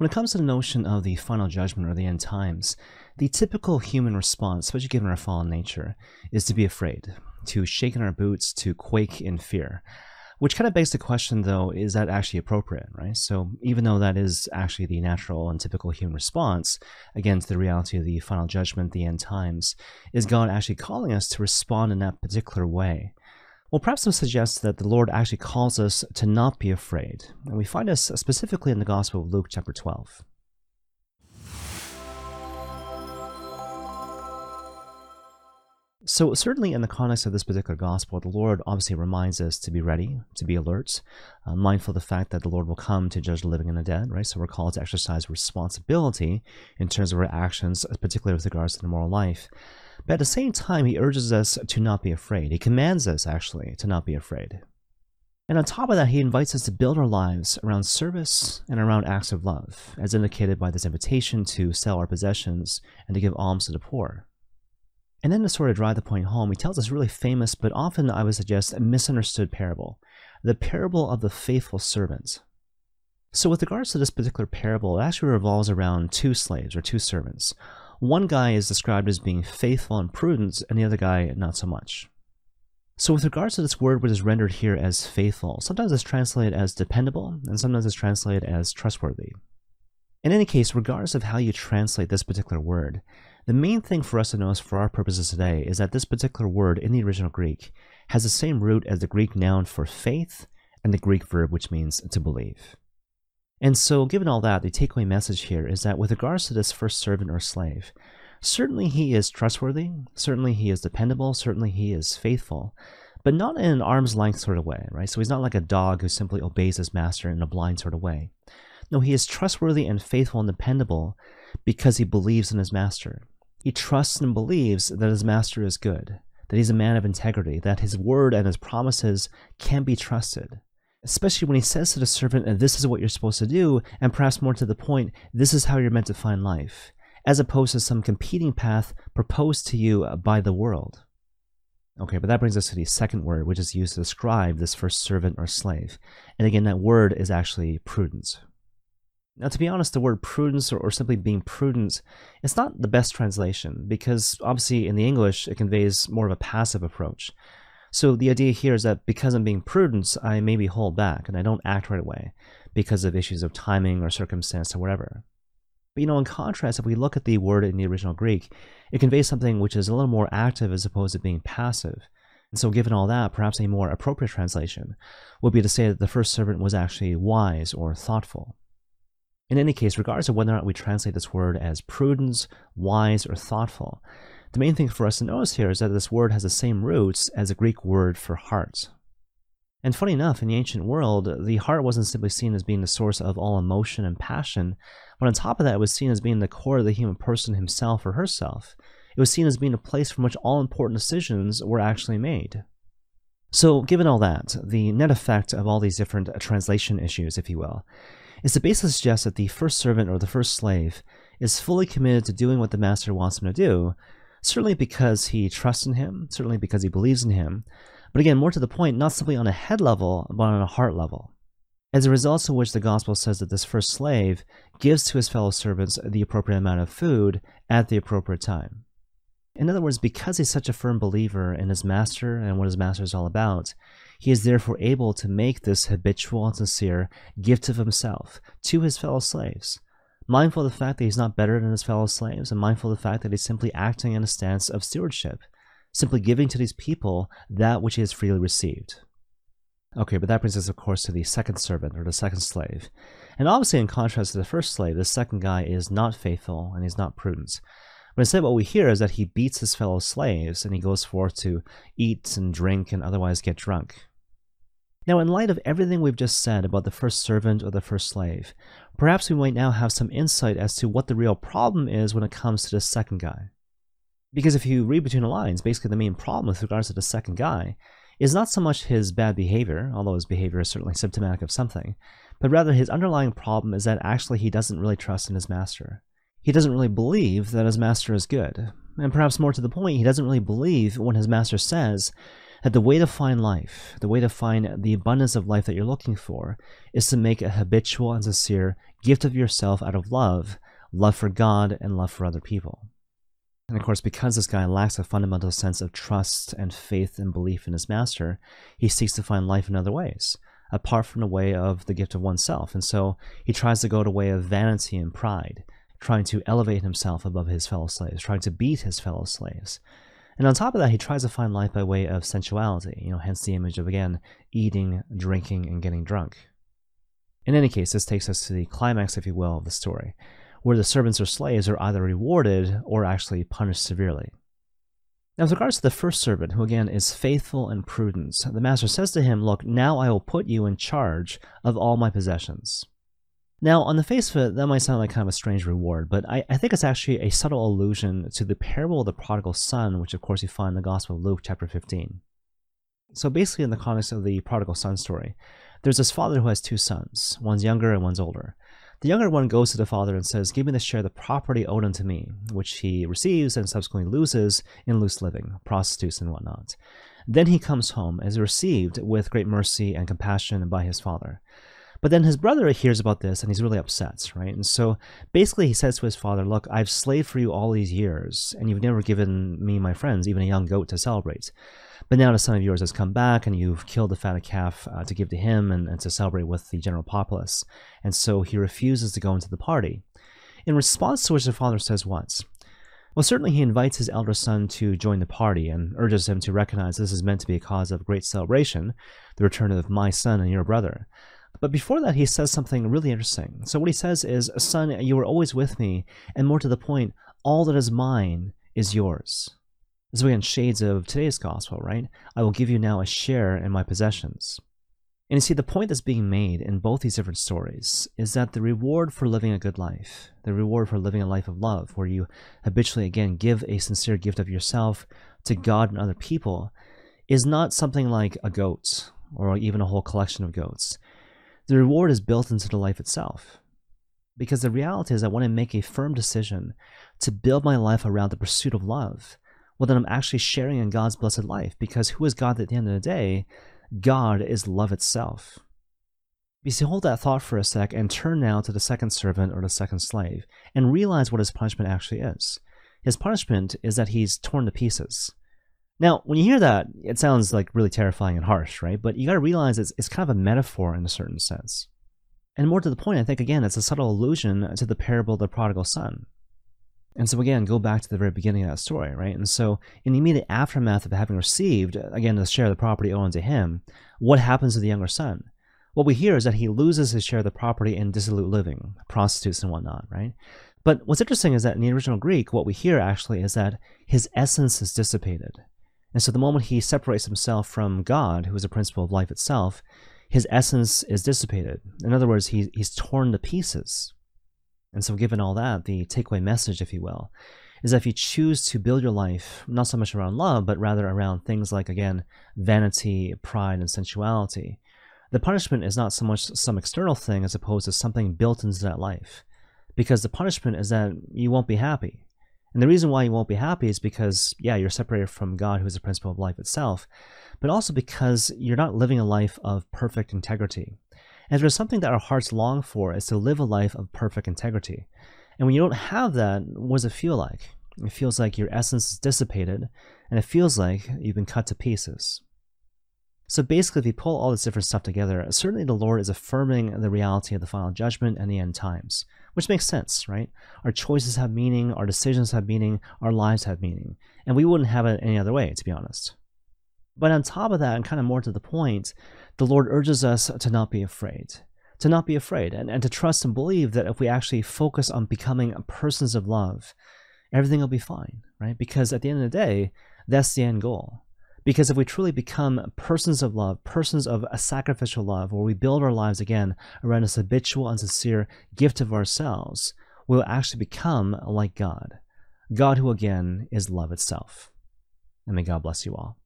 When it comes to the notion of the final judgment or the end times, the typical human response, especially given our fallen nature, is to be afraid, to shake in our boots, to quake in fear. Which kind of begs the question, though, is that actually appropriate, right? So, even though that is actually the natural and typical human response against the reality of the final judgment, the end times, is God actually calling us to respond in that particular way? Well, perhaps this suggests that the Lord actually calls us to not be afraid. And we find this specifically in the Gospel of Luke, chapter 12. So, certainly in the context of this particular gospel, the Lord obviously reminds us to be ready, to be alert, uh, mindful of the fact that the Lord will come to judge the living and the dead, right? So, we're called to exercise responsibility in terms of our actions, particularly with regards to the moral life. But at the same time, He urges us to not be afraid. He commands us, actually, to not be afraid. And on top of that, He invites us to build our lives around service and around acts of love, as indicated by this invitation to sell our possessions and to give alms to the poor. And then to sort of drive the point home, he tells this really famous, but often I would suggest a misunderstood parable the parable of the faithful servant. So, with regards to this particular parable, it actually revolves around two slaves or two servants. One guy is described as being faithful and prudent, and the other guy not so much. So, with regards to this word, which is rendered here as faithful, sometimes it's translated as dependable, and sometimes it's translated as trustworthy. In any case, regardless of how you translate this particular word, the main thing for us to notice for our purposes today is that this particular word in the original Greek has the same root as the Greek noun for faith and the Greek verb which means to believe. And so, given all that, the takeaway message here is that with regards to this first servant or slave, certainly he is trustworthy, certainly he is dependable, certainly he is faithful, but not in an arm's length sort of way, right? So he's not like a dog who simply obeys his master in a blind sort of way. No, he is trustworthy and faithful and dependable because he believes in his master. He trusts and believes that his master is good, that he's a man of integrity, that his word and his promises can be trusted. Especially when he says to the servant, this is what you're supposed to do, and perhaps more to the point, this is how you're meant to find life, as opposed to some competing path proposed to you uh, by the world. Okay, but that brings us to the second word, which is used to describe this first servant or slave. And again, that word is actually prudence. Now, to be honest, the word prudence or, or, simply being prudent, it's not the best translation because obviously in the English it conveys more of a passive approach. So the idea here is that because I'm being prudent, I maybe hold back and I don't act right away because of issues of timing or circumstance or whatever. But you know, in contrast, if we look at the word in the original Greek, it conveys something which is a little more active as opposed to being passive. And so, given all that, perhaps a more appropriate translation would be to say that the first servant was actually wise or thoughtful. In any case, regardless of whether or not we translate this word as prudence, wise, or thoughtful, the main thing for us to notice here is that this word has the same roots as the Greek word for heart. And funny enough, in the ancient world, the heart wasn't simply seen as being the source of all emotion and passion, but on top of that, it was seen as being the core of the human person himself or herself. It was seen as being a place from which all important decisions were actually made. So, given all that, the net effect of all these different translation issues, if you will, is to basically suggest that the first servant or the first slave is fully committed to doing what the master wants him to do, certainly because he trusts in him, certainly because he believes in him, but again, more to the point, not simply on a head level, but on a heart level. As a result of which the gospel says that this first slave gives to his fellow servants the appropriate amount of food at the appropriate time. In other words, because he's such a firm believer in his master and what his master is all about, he is therefore able to make this habitual and sincere gift of himself to his fellow slaves, mindful of the fact that he's not better than his fellow slaves, and mindful of the fact that he's simply acting in a stance of stewardship, simply giving to these people that which he has freely received. Okay, but that brings us, of course, to the second servant or the second slave. And obviously, in contrast to the first slave, the second guy is not faithful and he's not prudent. But instead, what we hear is that he beats his fellow slaves and he goes forth to eat and drink and otherwise get drunk. Now, in light of everything we've just said about the first servant or the first slave, perhaps we might now have some insight as to what the real problem is when it comes to the second guy. Because if you read between the lines, basically the main problem with regards to the second guy is not so much his bad behavior, although his behavior is certainly symptomatic of something, but rather his underlying problem is that actually he doesn't really trust in his master. He doesn't really believe that his master is good. And perhaps more to the point, he doesn't really believe when his master says that the way to find life, the way to find the abundance of life that you're looking for, is to make a habitual and sincere gift of yourself out of love, love for God, and love for other people. And of course, because this guy lacks a fundamental sense of trust and faith and belief in his master, he seeks to find life in other ways, apart from the way of the gift of oneself. And so he tries to go the way of vanity and pride, trying to elevate himself above his fellow slaves, trying to beat his fellow slaves. And on top of that, he tries to find life by way of sensuality, you know, hence the image of, again, eating, drinking, and getting drunk. In any case, this takes us to the climax, if you will, of the story where the servants or slaves are either rewarded or actually punished severely. Now, with regards to the first servant, who again is faithful and prudent, the master says to him, Look, now I will put you in charge of all my possessions. Now, on the face of it, that might sound like kind of a strange reward, but I, I, think it's actually a subtle allusion to the parable of the prodigal son, which of course you find in the Gospel of Luke, chapter 15. So basically, in the context of the prodigal son story, there's this father who has two sons. One's younger and one's older. The younger one goes to the father and says, Give me the share of the property owed unto me, which he receives and subsequently loses in loose living, prostitutes, and whatnot. Then he comes home, is received with great mercy and compassion by his father. But then his brother hears about this and he's really upset, right? And so basically he says to his father, Look, I've slaved for you all these years, and you've never given me, my friends, even a young goat to celebrate. But now the son of yours has come back, and you've killed the fatted calf uh, to give to him and, and to celebrate with the general populace. And so he refuses to go into the party. In response to which the father says what? Well, certainly he invites his elder son to join the party and urges him to recognize this is meant to be a cause of great celebration, the return of my son and your brother. But before that, he says something really interesting. So, what he says is, Son, you are always with me, and more to the point, all that is mine is yours. So again, shades of today's gospel, right? I will give you now a share in my possessions. And you see, the point that's being made in both these different stories is that the reward for living a good life, the reward for living a life of love, where you habitually, again, give a sincere gift of yourself to God and other people, is not something like a goat or even a whole collection of goats. The reward is built into the life itself. Because the reality is I want to make a firm decision to build my life around the pursuit of love, well, then I'm actually sharing in God's blessed life because who is God at the end of the day? God is love itself. You see, hold that thought for a sec and turn now to the second servant or the second slave and realize what his punishment actually is. His punishment is that he's torn to pieces. Now, when you hear that, it sounds like really terrifying and harsh, right? But you got to realize it's, it's kind of a metaphor in a certain sense. And more to the point, I think, again, it's a subtle allusion to the parable of the prodigal son. And so again, go back to the very beginning of that story, right? And so in the immediate aftermath of having received, again, the share of the property owed to him, what happens to the younger son? What we hear is that he loses his share of the property in dissolute living, prostitutes and whatnot, right? But what's interesting is that in the original Greek, what we hear actually is that his essence is dissipated. And so the moment he separates himself from God, who is the principle of life itself, his essence is dissipated. In other words, he, he's torn to pieces. And so, given all that, the takeaway message, if you will, is that if you choose to build your life not so much around love, but rather around things like, again, vanity, pride, and sensuality, the punishment is not so much some external thing as opposed to something built into that life. Because the punishment is that you won't be happy. And the reason why you won't be happy is because, yeah, you're separated from God, who is the principle of life itself, but also because you're not living a life of perfect integrity. And there's something that our hearts long for is to live a life of perfect integrity. And when you don't have that, what does it feel like? It feels like your essence is dissipated, and it feels like you've been cut to pieces. So basically, if you pull all this different stuff together, certainly the Lord is affirming the reality of the final judgment and the end times, which makes sense, right? Our choices have meaning, our decisions have meaning, our lives have meaning, and we wouldn't have it any other way, to be honest. But on top of that, and kind of more to the point, the Lord urges us to not be afraid, to not be afraid, and, and to trust and believe that if we actually focus on becoming persons of love, everything will be fine, right? Because at the end of the day, that's the end goal. Because if we truly become persons of love, persons of a sacrificial love, where we build our lives again around a habitual and sincere gift of ourselves, we will actually become like God. God, who again is love itself. And may God bless you all.